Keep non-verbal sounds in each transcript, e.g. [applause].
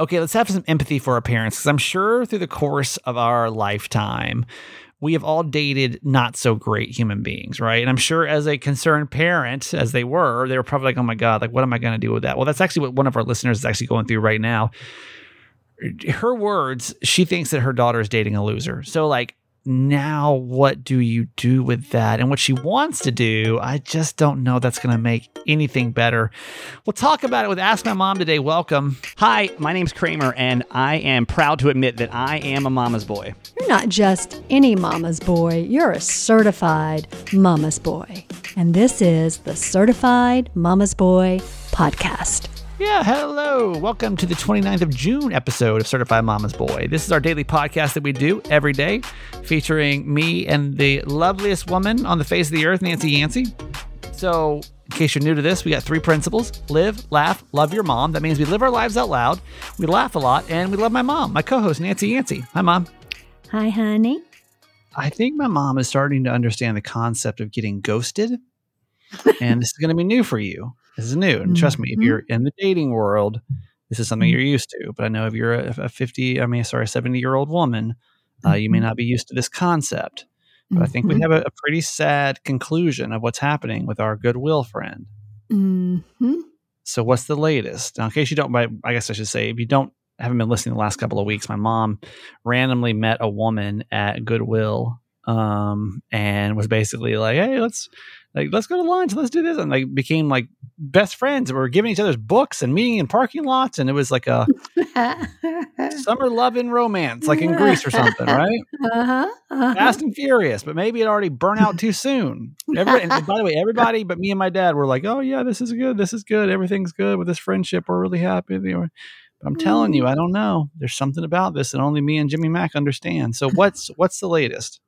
okay, let's have some empathy for our parents because I'm sure through the course of our lifetime, we have all dated not so great human beings, right? And I'm sure as a concerned parent, as they were, they were probably like, oh my God, like, what am I going to do with that? Well, that's actually what one of our listeners is actually going through right now. Her words, she thinks that her daughter is dating a loser. So, like, now what do you do with that? And what she wants to do, I just don't know that's going to make anything better. We'll talk about it with Ask My Mom today. Welcome. Hi, my name's Kramer, and I am proud to admit that I am a mama's boy. You're not just any mama's boy, you're a certified mama's boy. And this is the Certified Mama's Boy podcast. Yeah, hello. Welcome to the 29th of June episode of Certified Mama's Boy. This is our daily podcast that we do every day, featuring me and the loveliest woman on the face of the earth, Nancy Yancey. So, in case you're new to this, we got three principles live, laugh, love your mom. That means we live our lives out loud, we laugh a lot, and we love my mom, my co host, Nancy Yancey. Hi, mom. Hi, honey. I think my mom is starting to understand the concept of getting ghosted. and this is going to be new for you. This is new. And trust me, if Mhm. you're in the dating world, this is something Mhm. you're used to. But I know if you're a, a 50, I mean, sorry, 70 year old woman, uh, you may Mhm. not be used to this concept. But I think we have a, a pretty sad conclusion of what's happening with our goodwill friend. Mhm. So, what's the latest? Now, in case you don't, I I guess I should say, if you don't haven't been listening the last couple of weeks, my mom randomly met a woman at Goodwill, um, and was basically like, "Hey, let's like let's go to lunch, let's do this," and like became like best friends. We were giving each other's books and meeting in parking lots, and it was like a [laughs] summer love and romance, like in Greece or something, [laughs] right? Uh-huh. uh-huh. Fast and Furious, but maybe it already burnt out too soon. Every, and by the way, everybody but me and my dad were like, "Oh yeah, this is good. This is good. Everything's good with this friendship. We're really happy." But I'm telling you, I don't know. There's something about this that only me and Jimmy Mack understand. So what's what's the latest?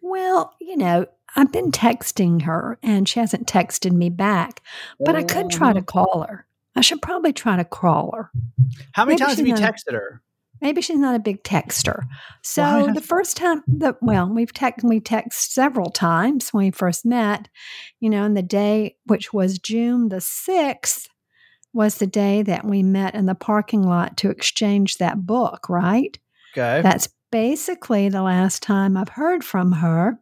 Well, you know, I've been texting her and she hasn't texted me back, but I could try to oh. call her. I should probably try to call her. How many Maybe times have you texted her? Maybe she's not a big texter. So the first time that well, we've text we text several times when we first met, you know, and the day which was June the sixth was the day that we met in the parking lot to exchange that book, right? Okay. That's basically the last time I've heard from her.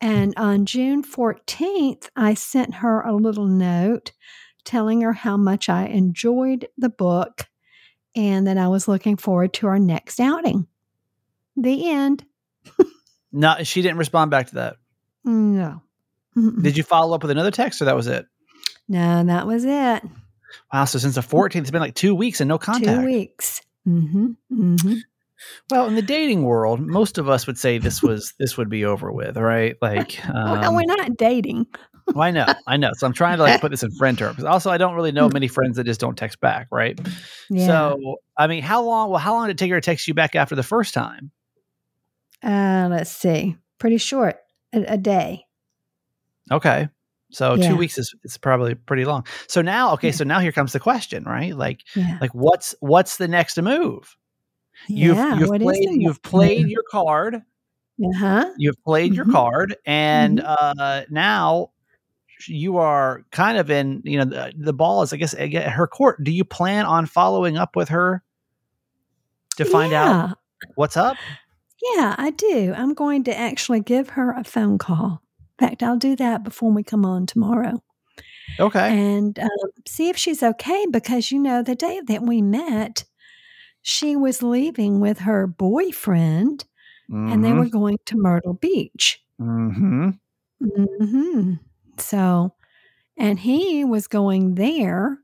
And on June 14th, I sent her a little note telling her how much I enjoyed the book and that I was looking forward to our next outing. The end. no, she didn't respond back to that. No. Mm-mm. Did you follow up with another text, or that was it? No, that was it. Wow. So since the 14th, it's been like two weeks and no contact. Two weeks. Mm-hmm. Mm-hmm. Well, in the dating world, most of us would say this was this would be over with, right? Like, um, [laughs] well, we're not dating. well, I know, I know. So I'm trying to like put this in friend terms. Also, I don't really know many friends that just don't text back, right? [laughs] Yeah. So, I mean, how long? Well, how long did it take her to text you back after the first time? uh, let's see. Pretty short. A, a day. Okay, so Yeah. two weeks is is probably pretty long. So now, okay, Yeah. so now here comes the question, right? Like, Yeah. like what's what's the next move? You've you've what is played you've played your card. Uh-huh. You've played your Mhm. card, and uh, now you are kind of in. You know, the, the ball is, I guess, at her court. Do you plan on following up with her to find out what's up? Yeah, I do. I'm going to actually give her a phone call. In fact, I'll do that before we come on tomorrow Okay. and um, see if she's okay because, you know, the day that we met, she was leaving with her boyfriend and they were going to Myrtle Beach. Mm-hmm. hmm So, and he was going there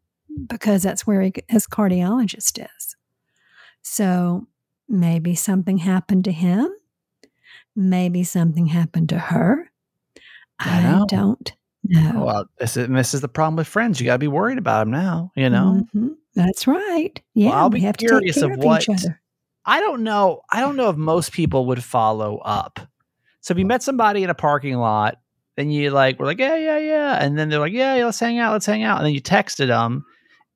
because that's where he, his cardiologist is. So maybe something happened to him. Maybe something happened to her. I I, know. don't know. Well, this is this is the problem with friends. You got to be worried about them now. You know. Mhm. That's right. Yeah, I'll we be have to curious of of, what- each other. I don't know. I don't know if most people would follow up. So if you met somebody in a parking lot, then you like were like, yeah, yeah, yeah, and then they're like, yeah, yeah, let's hang out, let's hang out, and then you texted them,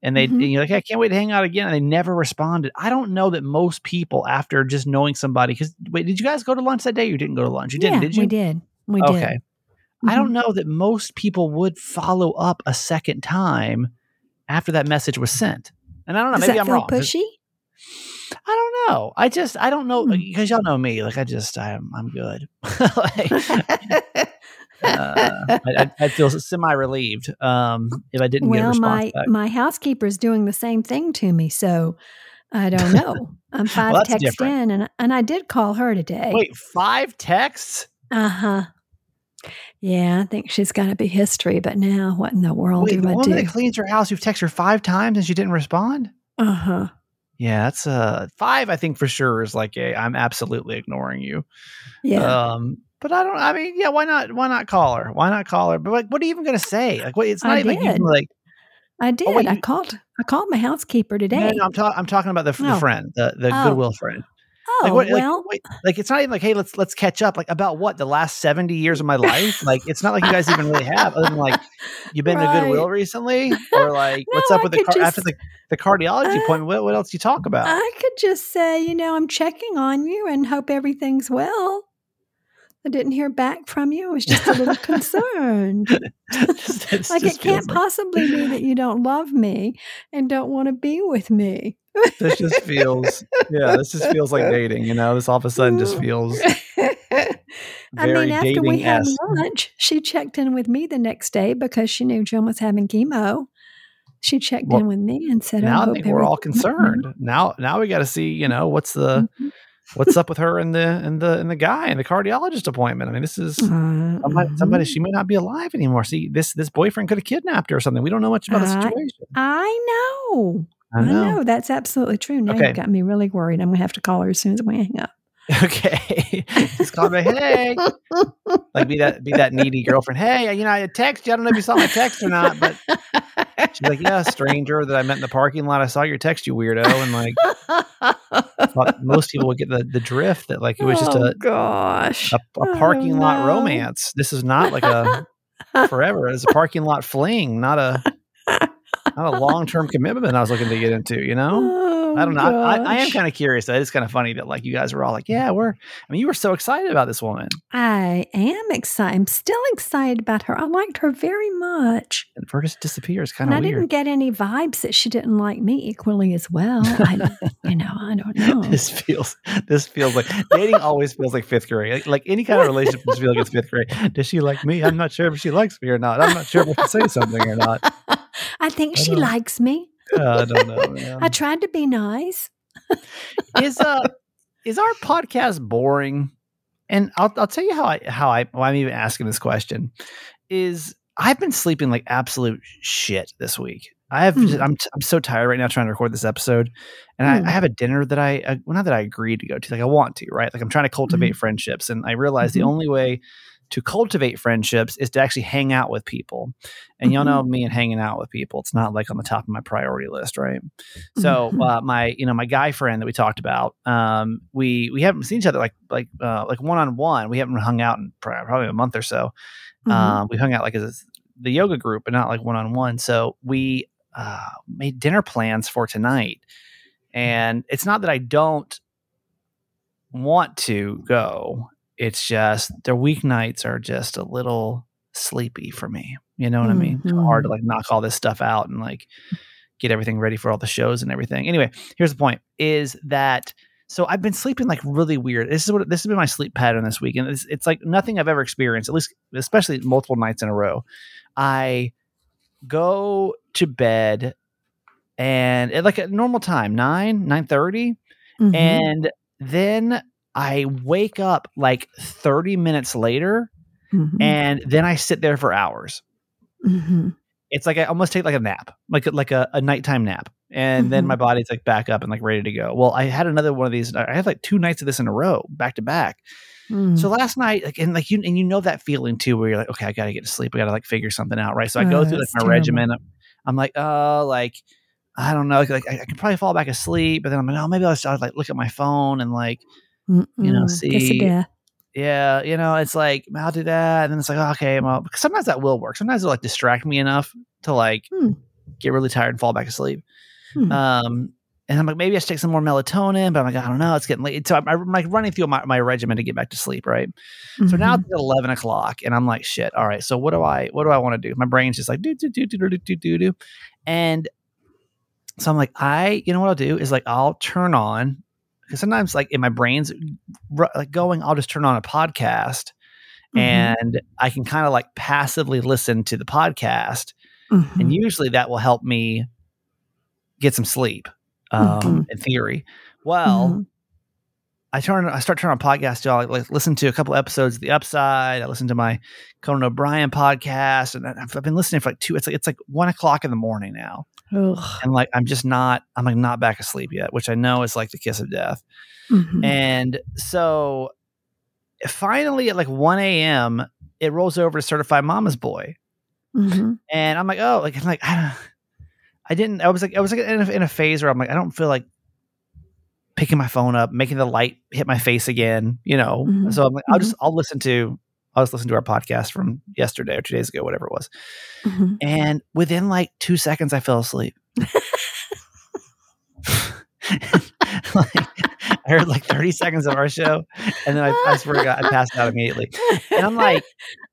and they Mhm. and you're like, I can't wait to hang out again, and they never responded. I don't know that most people after just knowing somebody, because wait, did you guys go to lunch that day? Or you didn't go to lunch. You didn't, yeah, did you? we did. We did. okay. did. I don't Mhm. know that most people would follow up a second time after that message was sent. And I don't know, Does maybe I'm wrong. Pushy? I don't know. I just I don't know Hmm. because y'all know me. Like I just I'm I'm good. [laughs] like, uh, I, feel semi relieved um, if I didn't get a well, response my back. my housekeeper's doing the same thing to me, so I don't know. I'm [laughs] five that's texts in, and and I did call her today. Wait, five texts? Uh huh. Yeah, I think she's got to be history, but now what in the world Wait, do the I woman do? that cleans her house, you've texted her five times and she didn't respond. Uh huh. Yeah, that's uh five. I think for sure is like a I'm absolutely ignoring you. Yeah. Um, but I don't. I mean, yeah, why not? Why not call her? Why not call her? But like, what are you even gonna say? Like, what? It's not I even like did. like. I did. wait, I you- called. I called my housekeeper today. No, no, I'm talking. I'm talking about the, the Oh. friend, the the Oh. goodwill friend. Oh Like what? well, like, wait, like it's not even like, hey, let's let's catch up. Like about what? The last seventy years of my life? Like it's not like you guys even really have. Other than like you've been to Goodwill Right. recently, [laughs] or like what's up I with the car- after the the cardiology Uh, appointment? What, what else you talk about? I could just say, you know, I'm checking on you and hope everything's well. I didn't hear back from you. I was just a little [laughs] concerned. Just- [laughs] like it can't like- possibly be that you don't love me and don't want to be with me. This just feels yeah this just feels like dating you know this all of a sudden just feels [laughs] I mean, after we had lunch, she checked in with me the next day because she knew Jim was having chemo. She checked Well, in with me and said, now I i hope think we're all everything's well." concerned now now we got to see you know what's the Mhm. what's up with her and the and the and the guy and the cardiologist appointment i mean this is Uh, somebody, somebody mhm. she may not be alive anymore see this this boyfriend could have kidnapped her or something we don't know much about the situation I know. I I know, know. That's absolutely true. Now Okay. you've got me really worried. I'm going to have to call her as soon as we hang up. [laughs] okay just call me hey like be that be that needy girlfriend hey you know i text you i don't know if you saw my text or not but she's like yeah stranger that i met in the parking lot i saw your text you weirdo and like [laughs] most people would get the, the drift that like it was just oh, a, gosh. a, a parking Oh, lot no. romance. This is not like a [laughs] forever. It's a parking lot fling, not a not a long term commitment. I was looking to get into. You know, Oh, I don't know. I, I am oh, kind of curious. That it's kind of funny that like you guys were all like, yeah, we're. I mean, you were so excited about this woman, I am excited. I'm still excited about her. I liked her very much. and her just disappears. Kind And of I didn't get any vibes that she didn't like me equally as well. I, you know, I don't [laughs] know. This feels. This feels like dating. Always feels like fifth grade. Like, like any kind of relationship just feels like it's fifth grade. Does she like me? I'm not sure if she likes me or not. I'm not sure if I say something or not. I think I she likes me. [laughs] Uh, I don't know. Man. I tried to be nice. is uh is our podcast boring? And I'll I'll tell you how I how I why I'm even asking this question is I've been sleeping like absolute shit this week. I have Hmm. just, I'm I'm so tired right now trying to record this episode, and Hmm. I, I have a dinner that I uh, well, not that I agreed to go to like I want to right like I'm trying to cultivate friendships, and I realize the Mhm. only way to cultivate friendships is to actually hang out with people, and y'all know me and hanging out with people. It's not like on the top of my priority list, right? So Mhm. uh, my you know my guy friend that we talked about, um, we we haven't seen each other like like uh, like one on one. We haven't hung out in probably a month or so. Mhm. Um, we hung out like as the yoga group, but not like one on one. So we uh, made dinner plans for tonight, and it's not that I don't want to go. It's just their weeknights are just a little sleepy for me. You know what I mean? It's hard to Mhm. like knock all this stuff out and like get everything ready for all the shows and everything. Anyway, here's the point: is that so I've been sleeping like really weird. This is what this has been my sleep pattern this week, and it's, it's like nothing I've ever experienced. At least, especially multiple nights in a row. I go to bed and at like a normal time, nine nine thirty, Mhm. and then I wake up like thirty minutes later, Mhm. and then I sit there for hours. Mhm. it's like I almost take like a nap, like a, like a, a nighttime nap, and then Mhm. my body's like back up and like ready to go. Well, I had another one of these. I had like two nights of this in a row, back to back. Mm. So last night, like and like you and you know that feeling too, where you're like, okay, I gotta get to sleep. I gotta like figure something out, right? So I go Oh, through like my terrible. regimen. I'm, I'm like, oh, like I don't know, like, like I, I can probably fall back asleep, but then I'm like, oh, maybe I'll start like look at my phone and like, you know, Mm-mm. Kiss of see- yeah, you know, it's like I'll do that, and then it's like, oh, okay, well, because sometimes that will work. Sometimes it'll like distract me enough to like Hmm. get really tired and fall back asleep. Hmm. Um, and I'm like, maybe I should take some more melatonin, but I'm like, I don't know, it's getting late. So I'm, I'm like running through my, my regimen to get back to sleep, right? So now Mhm. it's 11 o'clock, and I'm like, shit. All right, so what do I what do I want to do? My brain's just like do do do do do do do do, and so I'm like, I you know what I'll do is like I'll turn on because sometimes like in my brain's r- like going, I'll just turn on a podcast Mhm. and I can kind of like passively listen to the podcast, Mhm. and usually that will help me get some sleep. Um, Mhm. in theory, well, Mhm. I turn I start turning on podcasts. Y'all like, like listen to a couple episodes of The Upside. I listen to my Conan O'Brien podcast, and I've, I've been listening for like two. It's like it's like one o'clock in the morning now, Ugh. and like I'm just not I'm like not back asleep yet, which I know is like the kiss of death. Mhm. And so finally at like 1 a.m., it rolls over to certified mama's boy. Mhm. And I'm like, oh, like, I'm like, I don't, I didn't, I was like, I was like in a, in a phase where I'm like, I don't feel like picking my phone up, making the light hit my face again, you know? Mhm. So I'm like, I'll just, I'll listen to, I'll just listen to our podcast from yesterday or two days ago, whatever it was. Mhm. And within like two seconds, I fell asleep. [laughs] [laughs] like, I heard like 30 seconds of our show, and then I, I swear to God, I passed out immediately. And I'm like,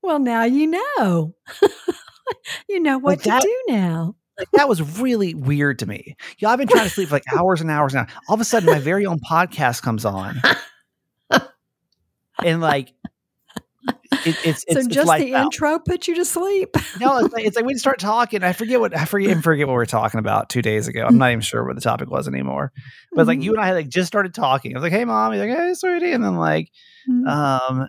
well, now you know. [laughs] you know what that- to do now. Like, that was really weird to me. Y'all, I've been trying to sleep for like hours and hours now. All of a sudden, my very own podcast comes on, and like, it, it's it's so just the intro put you to sleep. No, it's like, it's like we start talking. I forget what I forget forget what we were talking about two days ago. I'm not even sure what the topic was anymore. But like Mhm. you and I like just started talking. I was like, "Hey, mom." He's like, "Hey, sweetie," and then like, Mhm. um,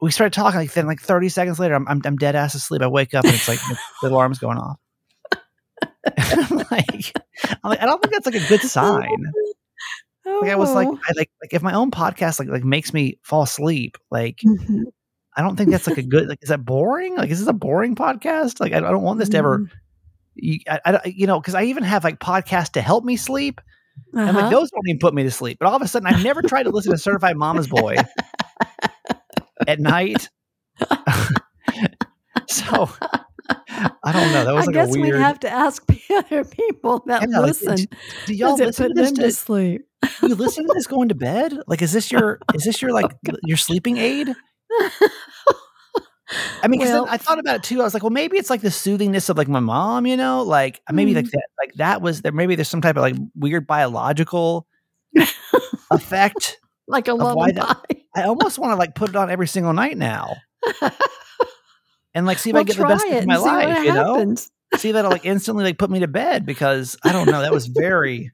we started talking. Like then, like 30 seconds later, I'm I'm, I'm dead ass asleep. I wake up and it's like the alarm's going off. I'm [laughs] like, I'm like, I don't think that's like a good [laughs] sign. Like I was like, Oh. I like like if my own podcast like like makes me fall asleep, like Mhm. I don't think that's like a good like is that boring? Like is this a boring podcast? Like I, I don't want this to ever Mhm. you, I, I, you know, because I even have like podcasts to help me sleep, and like Uh-huh. those don't even put me to sleep. But all of a sudden, I've never tried to listen to Certified Mama's Boy [laughs] at night. so [laughs] I don't know. That was I like guess a weird. we'd have to ask [laughs] other people that Yeah, like, listen. do y'all listen put to this? them to sleep? you listen to this going to bed? Like, is this [laughs] your is this your like your sleeping aid? I mean, Well- I thought about it too. I was like, well, maybe it's like the soothingness of like my mom, you know, like maybe like Mm. that, like that was there. Maybe there's some type of like weird biological effect. like a lullaby. that- I almost want to like put it on every single night now, and like see if I get the best of my life. You know, see that'll like instantly like put me to bed because I don't know. That was very,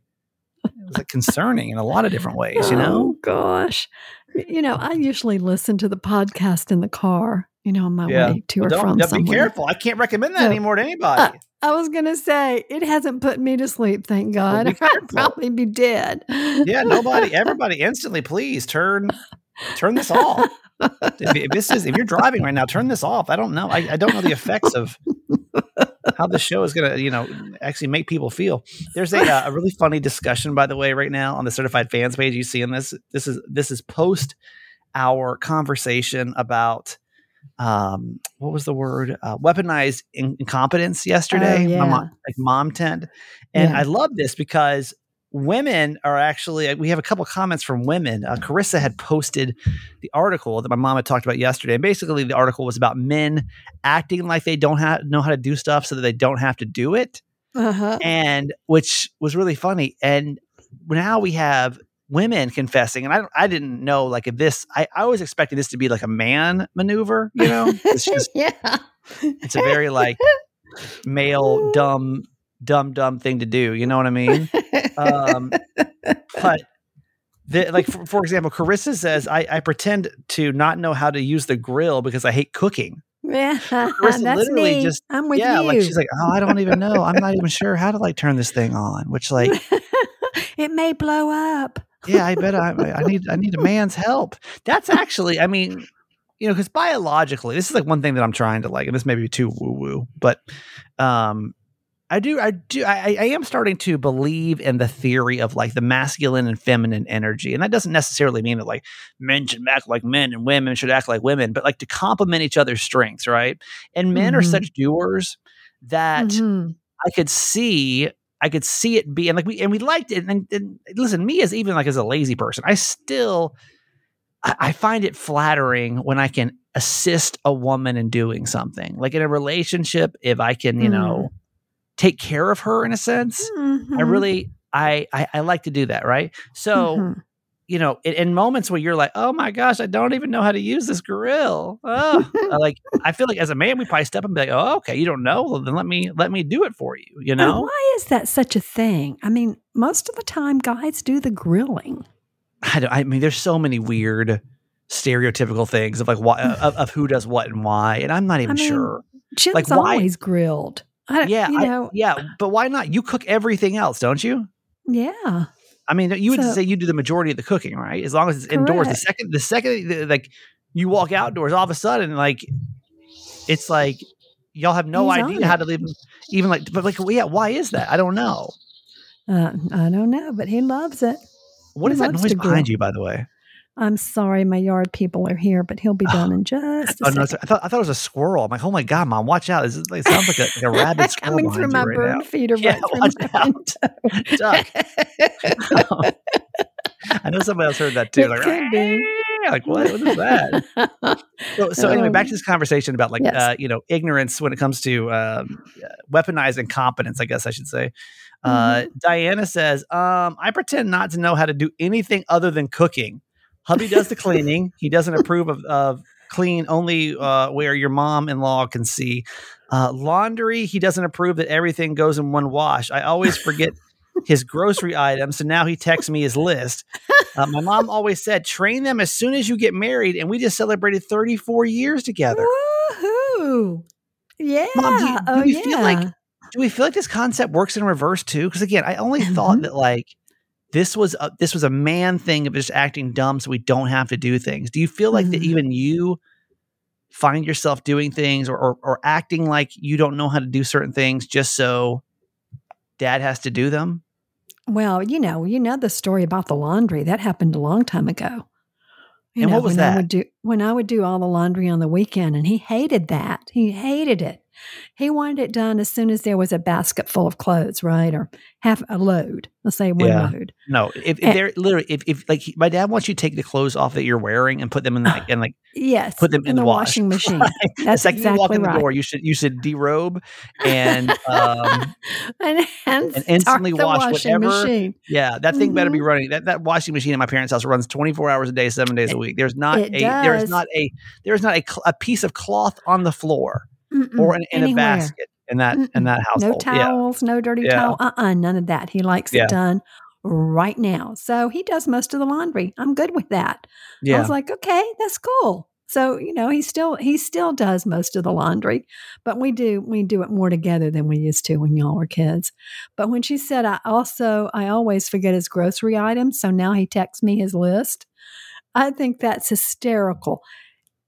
it was like concerning in a lot of different [laughs] ways. You know, Oh gosh. You know, I usually listen to the podcast in the car, you know, on my Yeah. way to Well, or from don't be careful. I can't recommend that anymore to uh, anybody. I was going to say, it hasn't put me to sleep, thank God. be [laughs] I'd probably be dead. yeah, nobody, [laughs] everybody, instantly, please turn turn this off. If, this is if you're driving right now, turn this off. I don't know. I, I don't know the effects of how the show is going to, you know, actually make people feel. There's a, uh, a really funny discussion, by the way, right now on the certified fans page. You see in this, this is this is post our conversation about um what was the word uh, weaponized in- incompetence yesterday Oh, yeah. mom, like mom tent and Yeah. i love this because women are actually we have a couple comments from women uh, carissa had posted the article that my mom had talked about yesterday and basically the article was about men acting like they don't have know how to do stuff so that they don't have to do it Uh-huh. and which was really funny and now we have women confessing and i, I didn't know like if this I, I was expecting this to be like a man maneuver you know it's [laughs] just yeah. it's a very like [laughs] male dumb dumb dumb thing to do you know what i mean [laughs] um, [laughs] but the, like for, for example carissa says I, I pretend to not know how to use the grill because i hate cooking yeah. Carissa [laughs] That's literally me. just- I'm with yeah you. like she's like oh i don't even know i'm not even sure how to like turn this thing on which like [laughs] it may blow up. yeah, I bet I, I need I need a man's help. That's actually, I mean, you know, because biologically, this is like one thing that I'm trying to like, and this may be too woo woo, but um, I do, I do, I, I am starting to believe in the theory of like the masculine and feminine energy, and that doesn't necessarily mean that like men should act like men and women should act like women, but like to complement each other's strengths, right? And men are Mhm. such doers that Mhm. I could see I could see it be and like we and we liked it. And, and listen, me as even like as a lazy person, I still I, I find it flattering when I can assist a woman in doing something. Like in a relationship, if I can, you know, take care of her in a sense. I Mhm. really I, I I like to do that, right? So Mhm. you know, in, in moments where you're like, oh my gosh, I don't even know how to use this grill. Oh, [laughs] like I feel like as a man, we probably step up and be like, oh, okay, you don't know, well, then let me let me do it for you. You And know, why is that such a thing? I mean, most of the time, guys do the grilling. I, don't, I mean, there's so many weird stereotypical things of like why [sighs] of, of who does what and why, and I'm not even mean, sure. Jim's Like, why- always grilled. I, Yeah, you I- know, yeah, but why not? You cook everything else, don't you? yeah. I mean, you would So- say you do the majority of the cooking, right? As long as it's indoors. The second, the second, the- like you walk outdoors, all of a sudden, like it's like y'all have no He's idea how to live. Even like, but like, yeah, why is that? I don't know. Uh, I don't know, but he loves it. What He is that noise to grill. behind you, by the way? I'm sorry, my yard people are here, but he'll be [sighs] done in just a Oh no. I thought I thought it was a squirrel. I'm like, oh my god, mom, watch out! This is, like, it sounds like a, like a [laughs] rabid squirrel Coming through my right bird now. feeder [laughs] Yeah, right watch out. Duck. [laughs] I know somebody else heard that too. It Like, could be. Like what? What is that? So, so anyway, back to this conversation about like Yes. uh, you know ignorance when it comes to um, uh, weaponized incompetence. I guess I should say. Uh, Mm-hmm. Diana says, um, "I pretend not to know how to do anything other than cooking. Hubby does the [laughs] cleaning. He doesn't approve of, of clean only uh, where your mom-in-law can see. Uh, laundry. He doesn't approve that everything goes in one wash. I always forget." [laughs] His grocery items, so now he texts me his list. Uh, my mom [laughs] always said, train them as soon as you get married. And we just celebrated 34 years together. Woohoo! Yeah. Mom, do you- do oh, we yeah. feel like- Do we feel like this concept works in reverse too? Because again, I only thought Mhm. that like this was a, this was a man thing of just acting dumb so we don't have to do things. Do you feel like that Mhm. even you find yourself doing things or, or or acting like you don't know how to do certain things just so dad has to do them? Well, you know, you know the story about the laundry that happened a long time ago. You And know, what was when I that? would do when I would do all the laundry on the weekend, and he hated that. He hated it. He wanted it done as soon as there was a basket full of clothes, right, or half a load. Let's say one Yeah. load. No, if, if And- they're literally if, if like my dad wants you to take the clothes off that you're wearing and put them in like and like Yes, put them in, the wash. washing [laughs] machine. the That's second you walk in the right. door, you should you should derobe [laughs] and um, and, and, [laughs] and instantly the wash whatever- machine. yeah, that thing better be Mhm. running. That that washing machine at my parents' house runs 24 hours a day, seven days a week. There's not it a there's not a there's not a, a piece of cloth on the floor Mm-mm, or in, in a basket in that in Mm-mm. that No household. yeah, towels, no dirty Yeah. towel. Uh uh none of that. He likes Yeah. it done right now. So he does most of the laundry. I'm good with that. I was like, okay, that's cool. So, you know, he still he still does most of the laundry, but we do we do it more together than we used to when y'all were kids. But when she said I also I always forget his grocery items, so now he texts me his list. I think that's hysterical.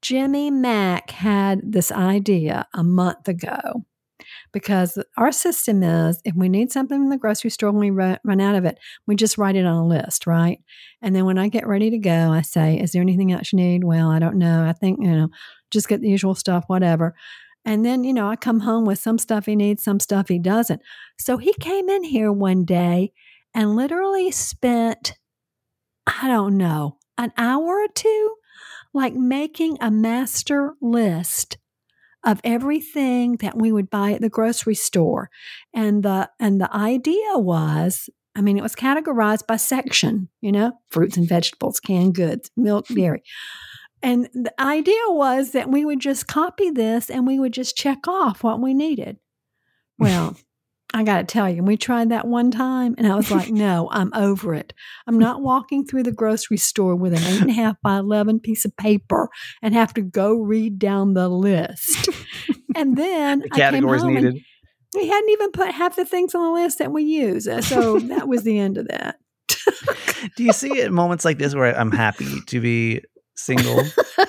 Jimmy Mack had this idea a month ago because our system is if we need something in the grocery store and we run, out of it, we just write it on a list, right? And then when I get ready to go, I say, Is there anything else you need? Well, I don't know. I think, you know, just get the usual stuff, whatever. And then, you know, I come home with some stuff he needs, some stuff he doesn't. So he came in here one day and literally spent, I don't know, an hour or two, like making a master list of everything that we would buy at the grocery store. And the and the idea was, I mean, it was categorized by section, you know, fruits and vegetables, canned goods, milk, hmm. dairy. And the idea was that we would just copy this and we would just check off what we needed. Well, I got to tell you, we tried that one time and I was like, no, I'm over it. I'm not walking through the grocery store with an eight and a half by 11 piece of paper and have to go read down the list. and then The I came categories home and needed. we hadn't even put half the things on the list that we use. Uh, So that was the end of that. Do you see it moments like this where I'm happy to be single? [laughs]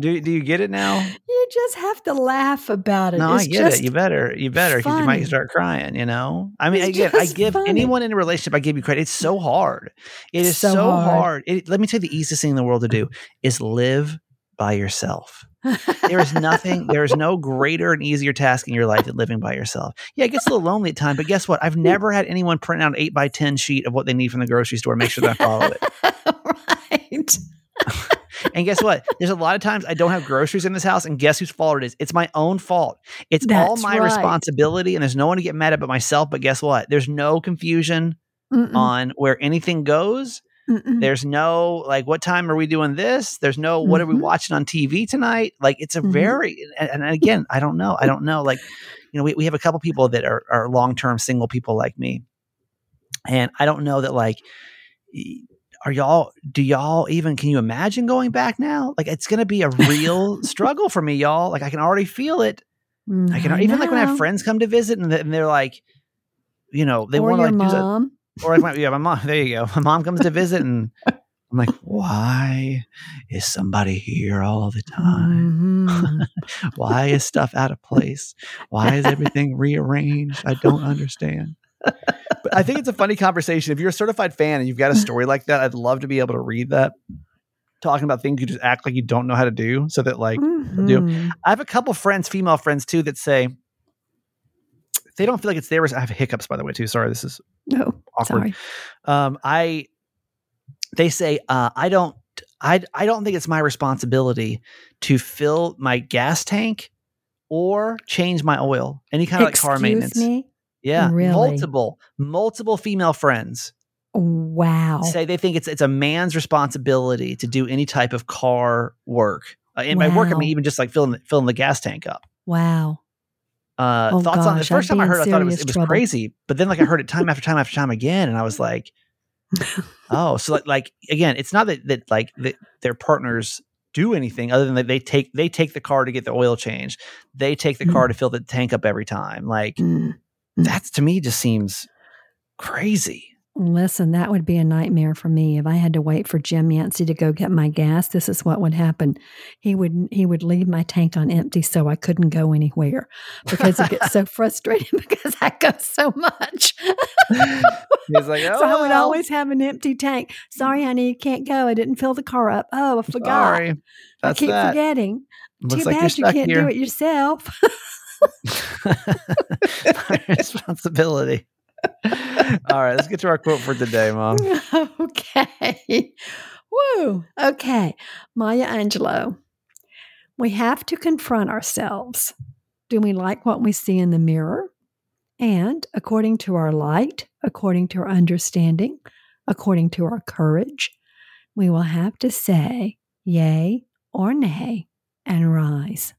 do do you get it now? You just have to laugh about it. No, it's I get it. You better, you better, because you might start crying. You know, I mean, It's again, I give funny. anyone in a relationship, I give you credit. It's so hard. It It's is so so, hard. hard. It, let me tell you, the easiest thing in the world to do is live by yourself. There is nothing, there is no greater and easier task in your life than living by yourself. Yeah, it gets a little lonely at times, but guess what? I've never had anyone print out an eight by ten sheet of what they need from the grocery store. and Make sure that I follow it. [laughs] right. [laughs] And guess what? There's a lot of times I don't have groceries in this house, and guess whose fault it is? It's my own fault. It's all my right. responsibility, and there's no one to get mad at but myself. But guess what? There's no confusion Mm-mm, on where anything goes. mm-mm. There's no like, what time are we doing this? There's no, what are we Mhm. watching on TV tonight? Like, it's a Mhm. very, and, and again, I don't know. I don't know. Like, you know, we, we have a couple people that are, are long term single people like me. And I don't know that, like, are y'all, do y'all even, can you imagine going back now? Like, it's going to be a real [laughs] struggle for me, y'all. Like, I can already feel it. I can, even like when I have friends come to visit and, they- and they're like, you know, they want to like do mom. or like my, yeah, my mom. [laughs] There you go. My mom comes to visit, and I'm like, why is somebody here all the time? Mhm. [laughs] Why is stuff out of place? Why is everything rearranged? I don't understand. I think it's a funny conversation. If you're a certified fan and you've got a story like that, I'd love to be able to read that. Talking about things you just act like you don't know how to do, so that like Mhm. I have a couple friends, female friends too, that say they don't feel like it's theirs. I have hiccups, by the way, too. Sorry, this is No, awkward. sorry. um i they say uh i don't i i don't think it's my responsibility to fill my gas tank or change my oil any kind of like car maintenance me. Yeah Really? multiple multiple female friends Wow. say they think it's it's a man's responsibility to do any type of car work uh, and by work i mean even just like filling the, filling the gas tank up Wow. uh Oh, thoughts on the first I'd time i heard it, i thought it was it was trouble. crazy but then like i heard it time after time after time again and i was like [laughs] oh so like, like again it's not that that like that their partners do anything other than that they take they take the car to get the oil changed they take the car to fill the tank up every time like Mm. Mm. that's to me just seems crazy Listen, that would be a nightmare for me if I had to wait for Jim Yancey to go get my gas. This is what would happen. He would he would leave my tank on empty so I couldn't go anywhere because it gets so [laughs] frustrating [laughs] because I go so much. [laughs] he's like oh so I would oh, always have an empty tank. Sorry, honey, you can't go. I didn't fill the car up. Oh, I forgot. sorry I keep that forgetting. looks Too like bad you can't here do it yourself. My [laughs] responsibility all right let's get to our quote for today mom [laughs] okay. Woo. Okay. Maya Angelou. We have to confront ourselves. Do we like what we see in the mirror? And according to our light, according to our understanding, according to our courage, we will have to say yay or nay and rise.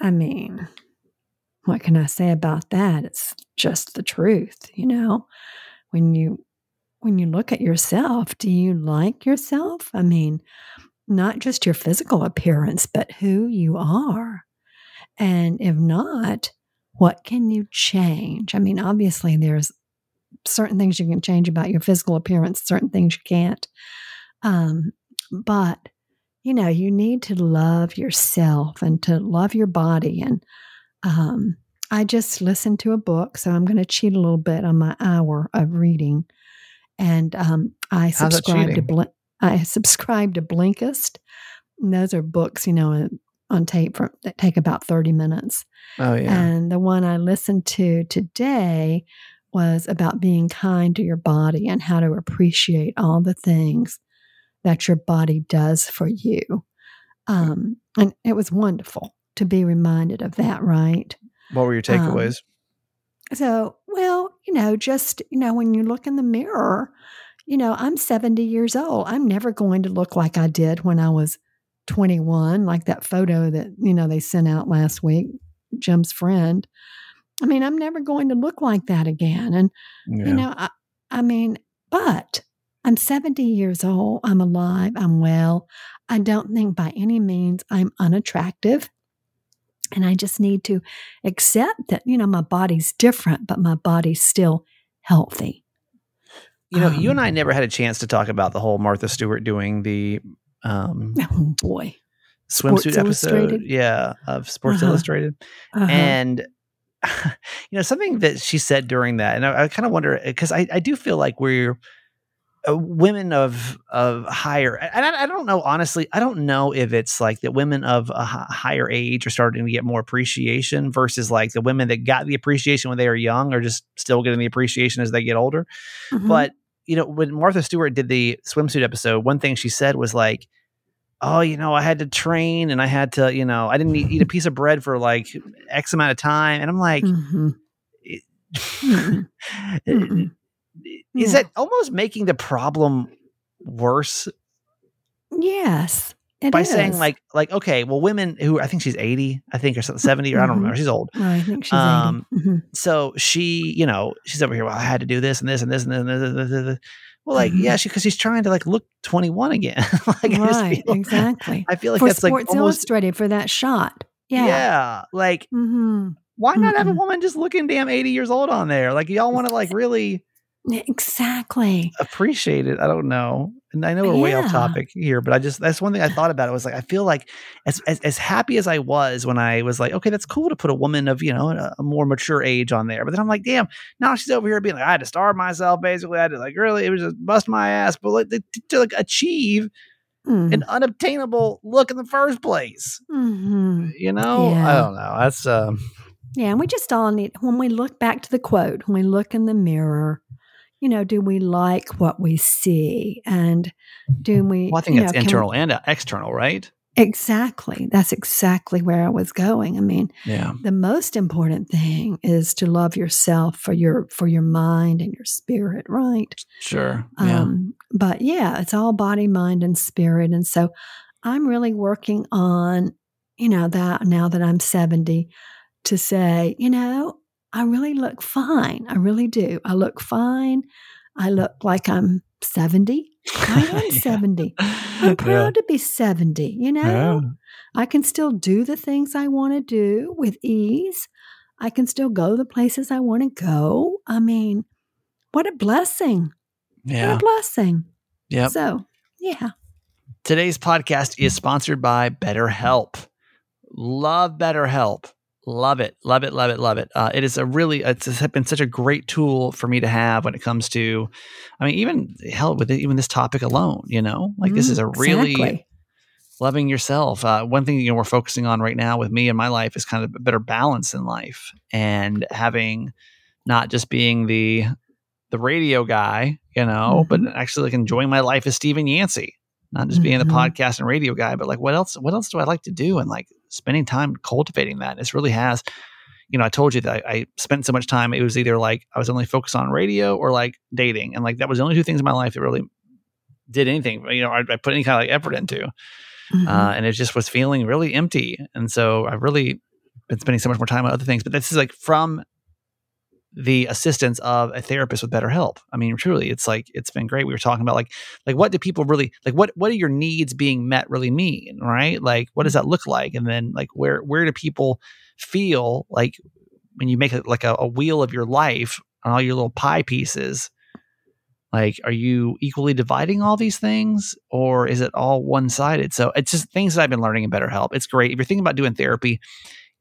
I mean, what can I say about that? It's just the truth, you know. When you when you look at yourself, do you like yourself? I mean, not just your physical appearance, but who you are. And if not, what can you change? I mean, obviously there's certain things you can change about your physical appearance, certain things you can't. Um, but you know, you need to love yourself and to love your body and um, I just listened to a book, so I'm going to cheat a little bit on my hour of reading. And um, I subscribe to? Bl- I subscribe to Blinkist. And those are books, you know, on tape for, that take about 30 minutes. oh yeah And the one I listened to today was about being kind to your body and how to appreciate all the things that your body does for you. Um, and it was wonderful to be reminded of that, right? what were your um, takeaways So, well, you know, just, you know, when you look in the mirror, you know, I'm 70 years old. I'm never going to look like I did when I was 21, like that photo that, you know, they sent out last week, Jim's friend. I mean, I'm never going to look like that again. And, Yeah. you know, I, I mean, but I'm 70 years old. I'm alive. I'm well. I don't think by any means I'm unattractive. And I just need to accept that, you know, my body's different, but my body's still healthy. You know, you and Um, I never had a chance to talk about the whole Martha Stewart doing the um, [laughs] Oh, boy. swimsuit episode, yeah, of Sports Uh-huh. Illustrated, Uh-huh. and [laughs] you know something that she said during that, and I, I kind of wonder because I, I do feel like we're uh, women of of higher, and I, I don't know honestly, I don't know if it's like that women of a higher age are starting to get more appreciation versus like the women that got the appreciation when they were young are just still getting the appreciation as they get older Mhm. but you know, when Martha Stewart did the swimsuit episode, one thing she said was like, "Oh, you know, I had to train and I had to, you know, I didn't eat, eat a piece of bread for like X amount of time," and I'm like. Mhm. [laughs] Is Yeah. that almost making the problem worse Yes. it by saying like like okay, well women who I think she's 80, I think or something 70 or I don't Mhm. remember. She's old. I think she's um, 80. Mhm. So she, you know, she's over here, well I had to do this and this and this and this. And this, and this, and this. Well like Mhm. yeah, she cuz she's trying to like look 21 again. [laughs] like I right, feel, exactly. I feel like for that's like almost Illustrated for that shot. yeah. Yeah. like hmm why not have a woman just looking damn 80 years old on there? Like y'all want to like really Exactly. appreciate it. I don't know. And I know we're way off topic here, but I just that's one thing I thought about. It was like I feel like as, as as happy as I was when I was like, okay, that's cool to put a woman of you know a, a more mature age on there. But then I'm like, damn, now she's over here being like, I had to starve myself. Basically, I had to like really, it was just bust my ass. But like to, to like achieve Mm. an unobtainable look in the first place, hmm you know, I don't know. That's um, Yeah, and we just all need when we look back to the quote, when we look in the mirror, you know, do we like what we see, and do we? well, I think that's know, can we- internal and external, right? exactly. That's exactly where I was going. I mean, Yeah, the most important thing is to love yourself for your for your mind and your spirit, right? sure. Yeah, Um, but yeah, it's all body, mind, and spirit. And so I'm really working on, you know, that now that I'm 70 to say, you know, I really look fine. I really do. I look fine. I look like I'm 70. I [laughs] am Yeah. 70. I'm Yeah. proud to be 70, you know? Yeah. I can still do the things I want to do with ease. I can still go the places I want to go. I mean, what a blessing. What Yeah. a blessing. Yeah. So, yeah. Today's podcast is sponsored by BetterHelp. Love BetterHelp. Love it. Love it. Love it. Love it. Uh, it is a really, it's been such a great tool for me to have when it comes to, I mean, even hell with even this topic alone, you know, like this Mm, is a really exactly. loving yourself. Uh, one thing you know we're focusing on right now with me and my life is kind of a better balance in life and having not just being the the radio guy, you know, but actually like enjoying my life as Stephen Yancey, not just being the Mhm. podcast and radio guy, but like what else? What else do I like to do? And like spending time cultivating that. This really has. You know, I told you that I, I spent so much time. It was either like I was only focused on radio or like dating, and like that was the only two things in my life that really did anything. You know, I, I put any kind of like effort into Mhm. uh, and it just was feeling really empty. And so I've really been spending so much more time on other things. But this is like from the assistance of a therapist with BetterHelp. I mean, truly, it's like it's been great. We were talking about like like what do people really like? What what are your needs being met really mean? Right? Like what does that look like? And then like where where do people feel like when you make it like a, a wheel of your life on all your little pie pieces? like are you equally dividing all these things or is it all one-sided so it's just things that i've been learning in betterhelp it's great if you're thinking about doing therapy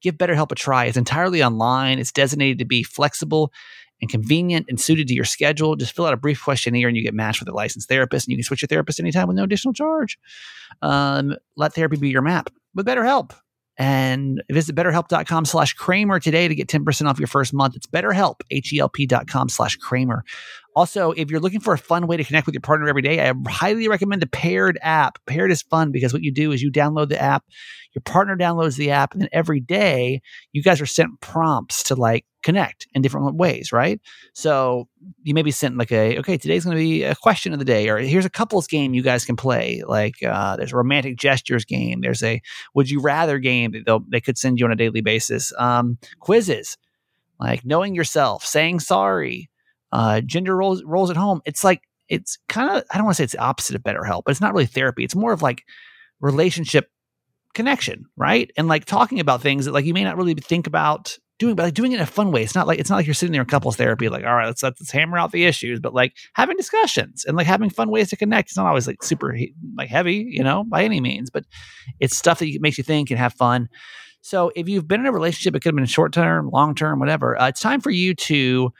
give betterhelp a try. It's entirely online. It's designated to be flexible and convenient and suited to your schedule. Just fill out a brief questionnaire and you get matched with a licensed therapist and you can switch your therapist anytime with no additional charge. Um, let therapy be your map with betterhelp. And visit betterhelp.com slash kramer today to get 10% off your first month. It's betterhelp h-e-l-p dot com slash kramer also, if you're looking for a fun way to connect with your partner every day, I highly recommend the Paired app. Paired is fun because what you do is you download the app, your partner downloads the app, and then every day you guys are sent prompts to like connect in different ways, right? So you may be sent like a, okay, today's going to be a question of the day, or here's a couples game you guys can play. Like uh, there's a romantic gestures game. There's a would you rather game that they could send you on a daily basis. Um, quizzes like knowing yourself, saying sorry, uh, gender roles roles at home. It's like it's kind of I don't want to say it's the opposite of better help, but it's not really therapy. It's more of like relationship connection, right? And like talking about things that like you may not really think about doing, but like doing it in a fun way. It's not like it's not like you're sitting there in couples therapy, like all right, let's let's hammer out the issues, but like having discussions and like having fun ways to connect. It's not always like super like heavy, you know, by any means, but it's stuff that makes you think and have fun. So if you've been in a relationship, it could have been short term, long term, whatever. Uh, it's time for you to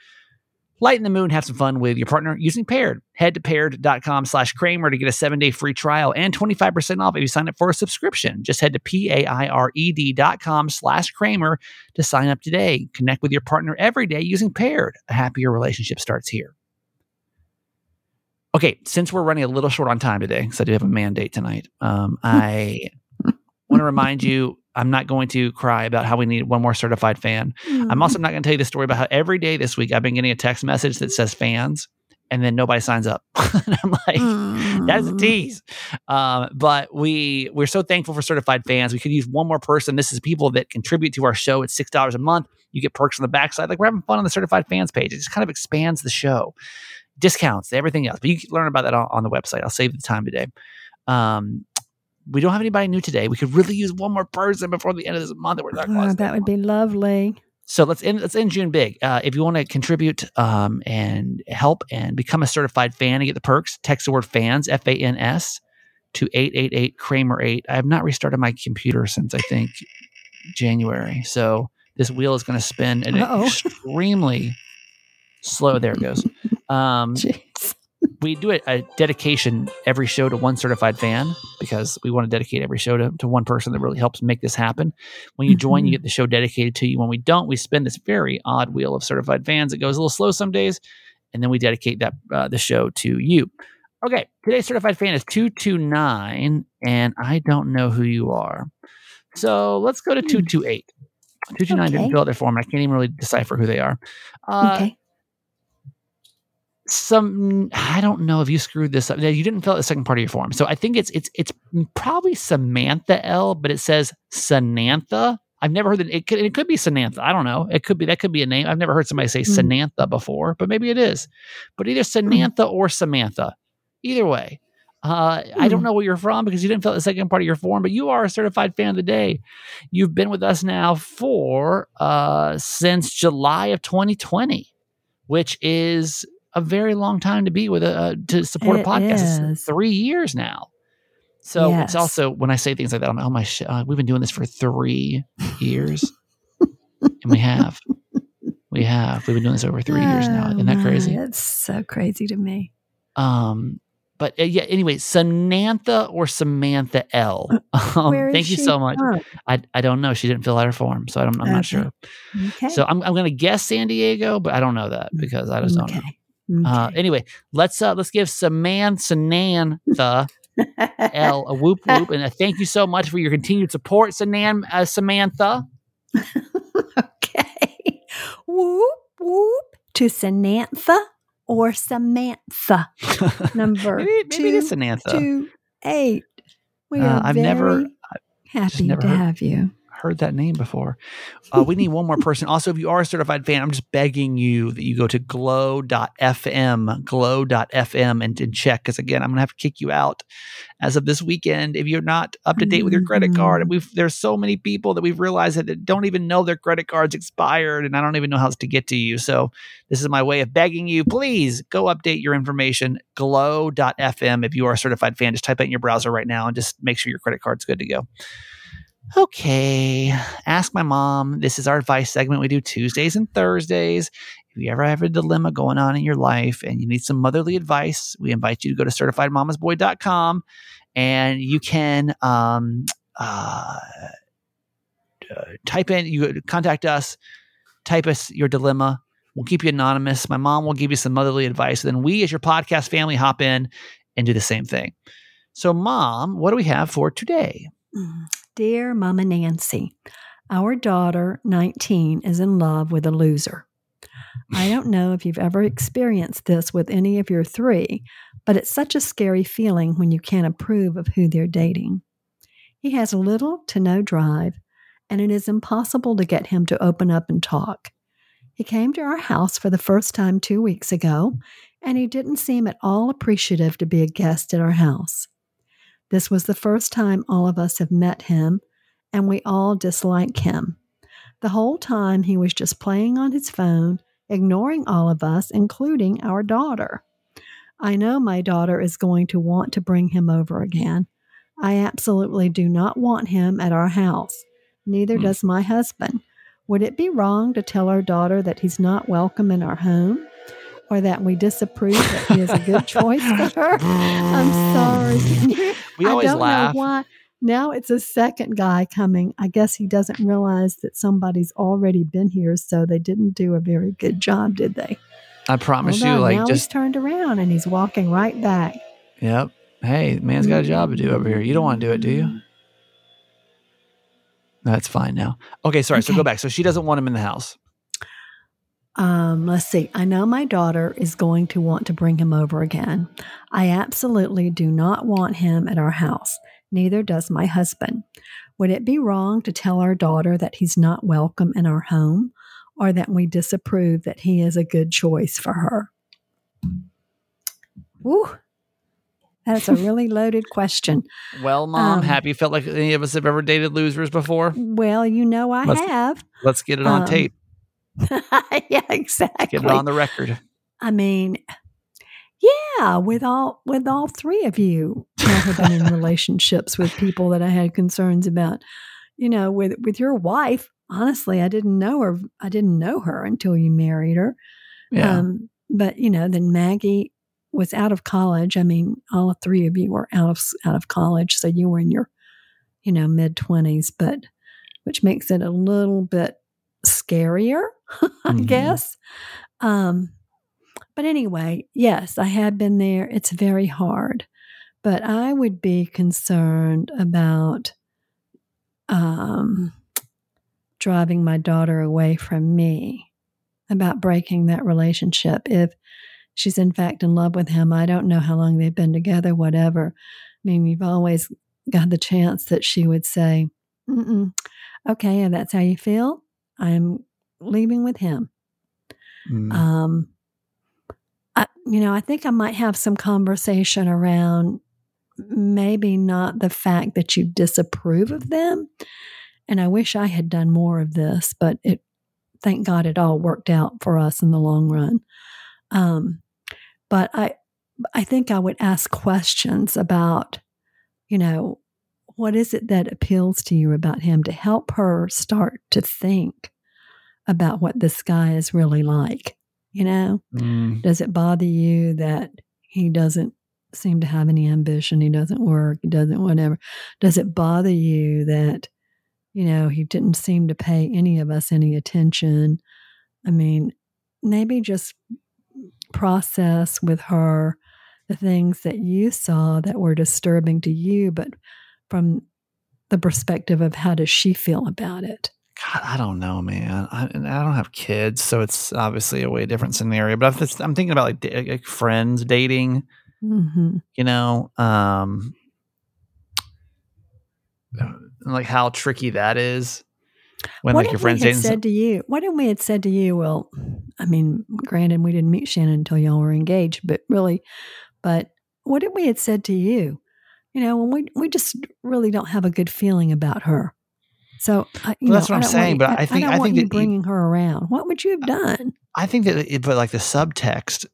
lighten the mood and have some fun with your partner using Paired. Head to paired.com slash Kramer to get a seven day free trial and 25% off if you sign up for a subscription. Just head to P A I R E D dot com slash Kramer to sign up today. Connect with your partner every day using Paired. A happier relationship starts here. Okay, since we're running a little short on time today, because I do have a mandate tonight, um, [laughs] I want to remind you I'm not going to cry about how we need one more certified fan. I'm also not going to tell you the story about how every day this week I've been getting a text message that says fans and then nobody signs up. [laughs] and I'm like, that is a Mm. tease. Um, but we we're so thankful for certified fans. We could use one more person. This is people that contribute to our show. It's six dollars a month. You get perks on the backside. Like we're having fun on the certified fans page. It just kind of expands the show, discounts, everything else. But you can learn about that on, on the website. I'll save the time today. Um, we don't have anybody new today. We could really use one more person before the end of this month. That we're not Oh, that would be lovely. so let's end let's end June big. Uh, if you want to contribute um, and help and become a certified fan and get the perks, text the word fans F A N S to eight eight eight Kramer eight. I have not restarted my computer since I think January, so this wheel is going to spin at an extremely slow. There it goes. [laughs] Um, Jeez. We do a, a dedication every show to one certified fan because we want to dedicate every show to, to one person that really helps make this happen. When you join, you Mhm. get the show dedicated to you. When we don't, we spin this very odd wheel of certified fans. It goes a little slow some days, and then we dedicate that uh, the show to you. Okay, today's certified fan is two two nine, and I don't know who you are. So let's go to Hmm. two two eight. Two two nine didn't fill out their form. I can't even really decipher who they are. Uh, okay. Some I don't know if you screwed this up. You didn't fill out the second part of your form. So I think it's it's it's probably Samantha L, but it says Sanantha. I've never heard that it could it could be Sanantha. I don't know. It could be that could be a name. I've never heard somebody say Mm. Sanantha before, but maybe it is. But either Sanantha or Samantha. Either way. Uh, I don't Hmm. know where you're from because you didn't fill out the second part of your form, but you are a certified fan of the day. You've been with us now for uh, since July of 2020, which is a very long time to be with a uh, to support a podcast. Three years now. So it's also when I say things like that, I'm like, oh my shit, uh, we've been doing this for three years, [laughs] and we have, we have, we've been doing this over three years now. Oh, Isn't that my, crazy? It's so crazy to me. Um, but uh, yeah, anyway, Samantha or Samantha L. [laughs] Um, Where is thank you so much. from? I, I don't know. She didn't fill out her form, so I don't, I'm not sure. Okay. So I'm, I'm going to guess San Diego, but I don't know that because I just don't know. Okay. Uh, anyway, let's uh, let's give Samantha L a whoop [laughs] whoop and a thank you so much for your continued support, Sanan uh, Samantha. [laughs] okay. Whoop whoop to Samantha or Samantha. [laughs] Number maybe maybe it is two, Samantha. two eight. We Uh, are I've very never happy never to heard- have you. Heard that name before. Uh, we need one more [laughs] person. Also, if you are a certified fan, I'm just begging you that you go to glow.fm, glow.fm and, and check. Because again, I'm going to have to kick you out as of this weekend if you're not up to date with your credit card. And we've there's so many people that we've realized that don't even know their credit card's expired, and I don't even know how to get to you. So this is my way of begging you. Please go update your information. Glow.fm. If you are a certified fan, just type it in your browser right now and just make sure your credit card's good to go. Okay. Ask my mom. This is our advice segment we do Tuesdays and Thursdays. If you ever have a dilemma going on in your life and you need some motherly advice, we invite you to go to certifiedmamasboy.com and you can um, uh, uh, type in, you contact us, type us your dilemma. We'll keep you anonymous. My mom will give you some motherly advice. Then we, as your podcast family, hop in and do the same thing. So, mom, what do we have for today? Mm. Dear Mama Nancy, our daughter, 19, is in love with a loser. I don't know if you've ever experienced this with any of your three, but it's such a scary feeling when you can't approve of who they're dating. He has little to no drive, and it is impossible to get him to open up and talk. He came to our house for the first time two weeks ago, and he didn't seem at all appreciative to be a guest at our house. This was the first time all of us have met him, and we all dislike him. The whole time he was just playing on his phone, ignoring all of us, including our daughter. I know my daughter is going to want to bring him over again. I absolutely do not want him at our house. Neither Hmm. does my husband. Would it be wrong to tell our daughter that he's not welcome in our home? Or that we disapprove that he is a good choice for her? [laughs] I'm sorry. [laughs] We I always don't laugh. know why. Now it's a second guy coming. I guess he doesn't realize that somebody's already been here, so they didn't do a very good job, did they? I promise you, like now he's just turned around and he's walking right back. yep. Hey, man's got a job to do over here. You don't want to do it, do you? That's fine now. Okay, sorry. So go back. So she doesn't want him in the house. Um, let's see. I know my daughter is going to want to bring him over again. I absolutely do not want him at our house. Neither does my husband. Would it be wrong to tell our daughter that he's not welcome in our home or that we disapprove that he is a good choice for her? Woo. That's a [laughs] really loaded question. Well, mom, Um, have you felt like any of us have ever dated losers before? Well, you know I Let's- have. Let's get it on Um, tape. [laughs] yeah, exactly. Get it on the record. I mean, yeah, with all with all three of you, I have been in [laughs] relationships with people that I had concerns about. You know, with with your wife, honestly, I didn't know her. I didn't know her until you married her. Yeah. Um, but you know, then Maggie was out of college. I mean, all three of you were out of out of college, so you were in your, you know, mid twenties. But which makes it a little bit scarier, [laughs] I Mhm. guess. Um, but anyway, yes, I have been there. It's very hard, but I would be concerned about um, driving my daughter away from me, about breaking that relationship. If she's in fact in love with him, I don't know how long they've been together, whatever. I mean, you've always got the chance that she would say, Mm-mm, okay, if that's how you feel, I'm leaving with him. Mm. Um, I, you know, I think I might have some conversation around maybe not the fact that you disapprove of them. And I wish I had done more of this, but it, thank God it all worked out for us in the long run. Um, but I, I think I would ask questions about, you know, what is it that appeals to you about him to help her start to think about what this guy is really like? You know, Mm. does it bother you that he doesn't seem to have any ambition? He doesn't work, he doesn't whatever. Does it bother you that, you know, he didn't seem to pay any of us any attention? I mean, maybe just process with her the things that you saw that were disturbing to you, but from the perspective of how does she feel about it? God, I don't know, man. I, and I don't have kids, so it's obviously a way different scenario. But if it's, I'm thinking about like, like friends dating. hmm You know, um, like how tricky that is when what like your friends dating. said to you? What if we had said to you? Well, I mean, granted, we didn't meet Shannon until y'all were engaged, but really, but what if we had said to you? You know, when we we just really don't have a good feeling about her. So I, you Well, that's know, what I I'm saying, you- but I think- I want think that you- bringing her around. What would you have done? I think that, it, but like the subtext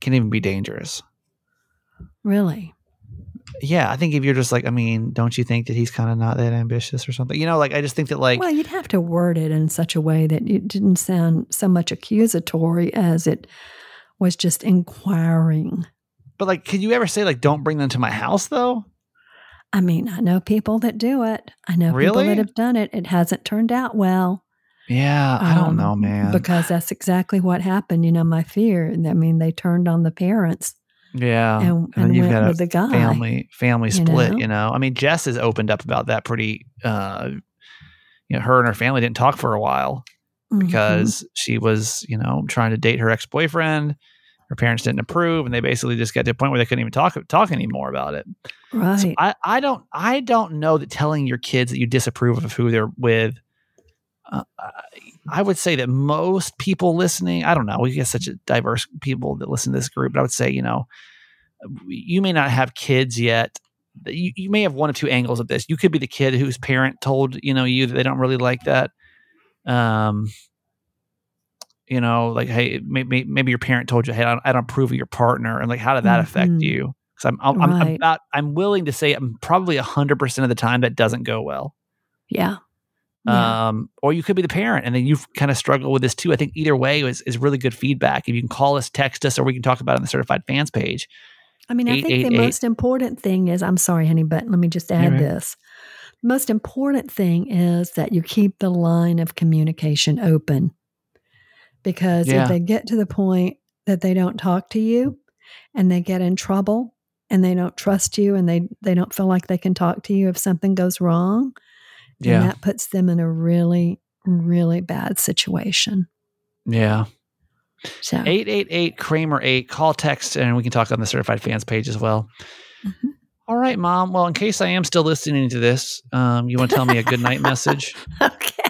can even be dangerous. Really? Yeah, I think if you're just like, I mean, don't you think that he's kind of not that ambitious or something? You know, like I just think that like, well, you'd have to word it in such a way that it didn't sound so much accusatory as it was just inquiring. but like, could you ever say like, don't bring them to my house though? I mean, I know people that do it. I know people that have done it. It hasn't turned out well. Yeah, I don't um, know, man. Because that's exactly what happened. You know, my fear. I mean, they turned on the parents yeah, and, then and you've got a the guy. family family you split. know? You know, I mean, Jess has opened up about that pretty. uh You know, her and her family didn't talk for a while Mhm. because she was, you know, trying to date her ex boyfriend. Her parents didn't approve, and they basically just got to a point where they couldn't even talk talk anymore about it. right. So I, I don't I don't know that telling your kids that you disapprove of who they're with. Uh, I- I would say that most people listening, I don't know, we get such a diverse people that listen to this group, but I would say, you know, you may not have kids yet. You, you may have one of two angles of this. You could be the kid whose parent told you know you that they don't really like that. Um, you know, like hey, maybe maybe your parent told you, hey, I don't, I don't approve of your partner, and like how did that affect Mhm. you? Because I'm I'm, I'm Right. about I'm willing to say I'm probably hundred percent of the time that doesn't go well. yeah. Yeah. Um, or you could be the parent, and then you've kind of struggled with this too. I think either way is is really good feedback. If you can call us, text us, or we can talk about it on the certified fans page. I mean, I think the most important thing is I'm sorry, honey, but let me just add right. this. The most important thing is that you keep the line of communication open. Because Yeah. if they get to the point that they don't talk to you and they get in trouble and they don't trust you and they, they don't feel like they can talk to you if something goes wrong. Yeah. And that puts them in a really, really bad situation. Yeah. So 888 Kramer 8. Call, text, and we can talk on the certified fans page as well. Mhm. All right, mom. Well, in case I am still listening to this, um, you want to tell me a good night message? [laughs] Okay.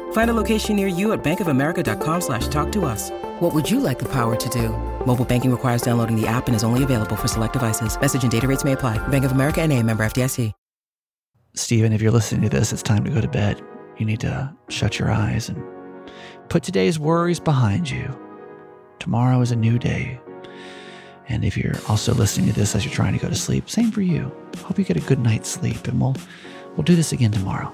Find a location near you at bankofamerica.com slash talk to us. What would you like the power to do? Mobile banking requires downloading the app and is only available for select devices. Message and data rates may apply. Bank of America and a member FDIC. Stephen, if you're listening to this, it's time to go to bed. You need to shut your eyes and put today's worries behind you. Tomorrow is a new day. And if you're also listening to this as you're trying to go to sleep, same for you. Hope you get a good night's sleep and we'll we'll do this again tomorrow.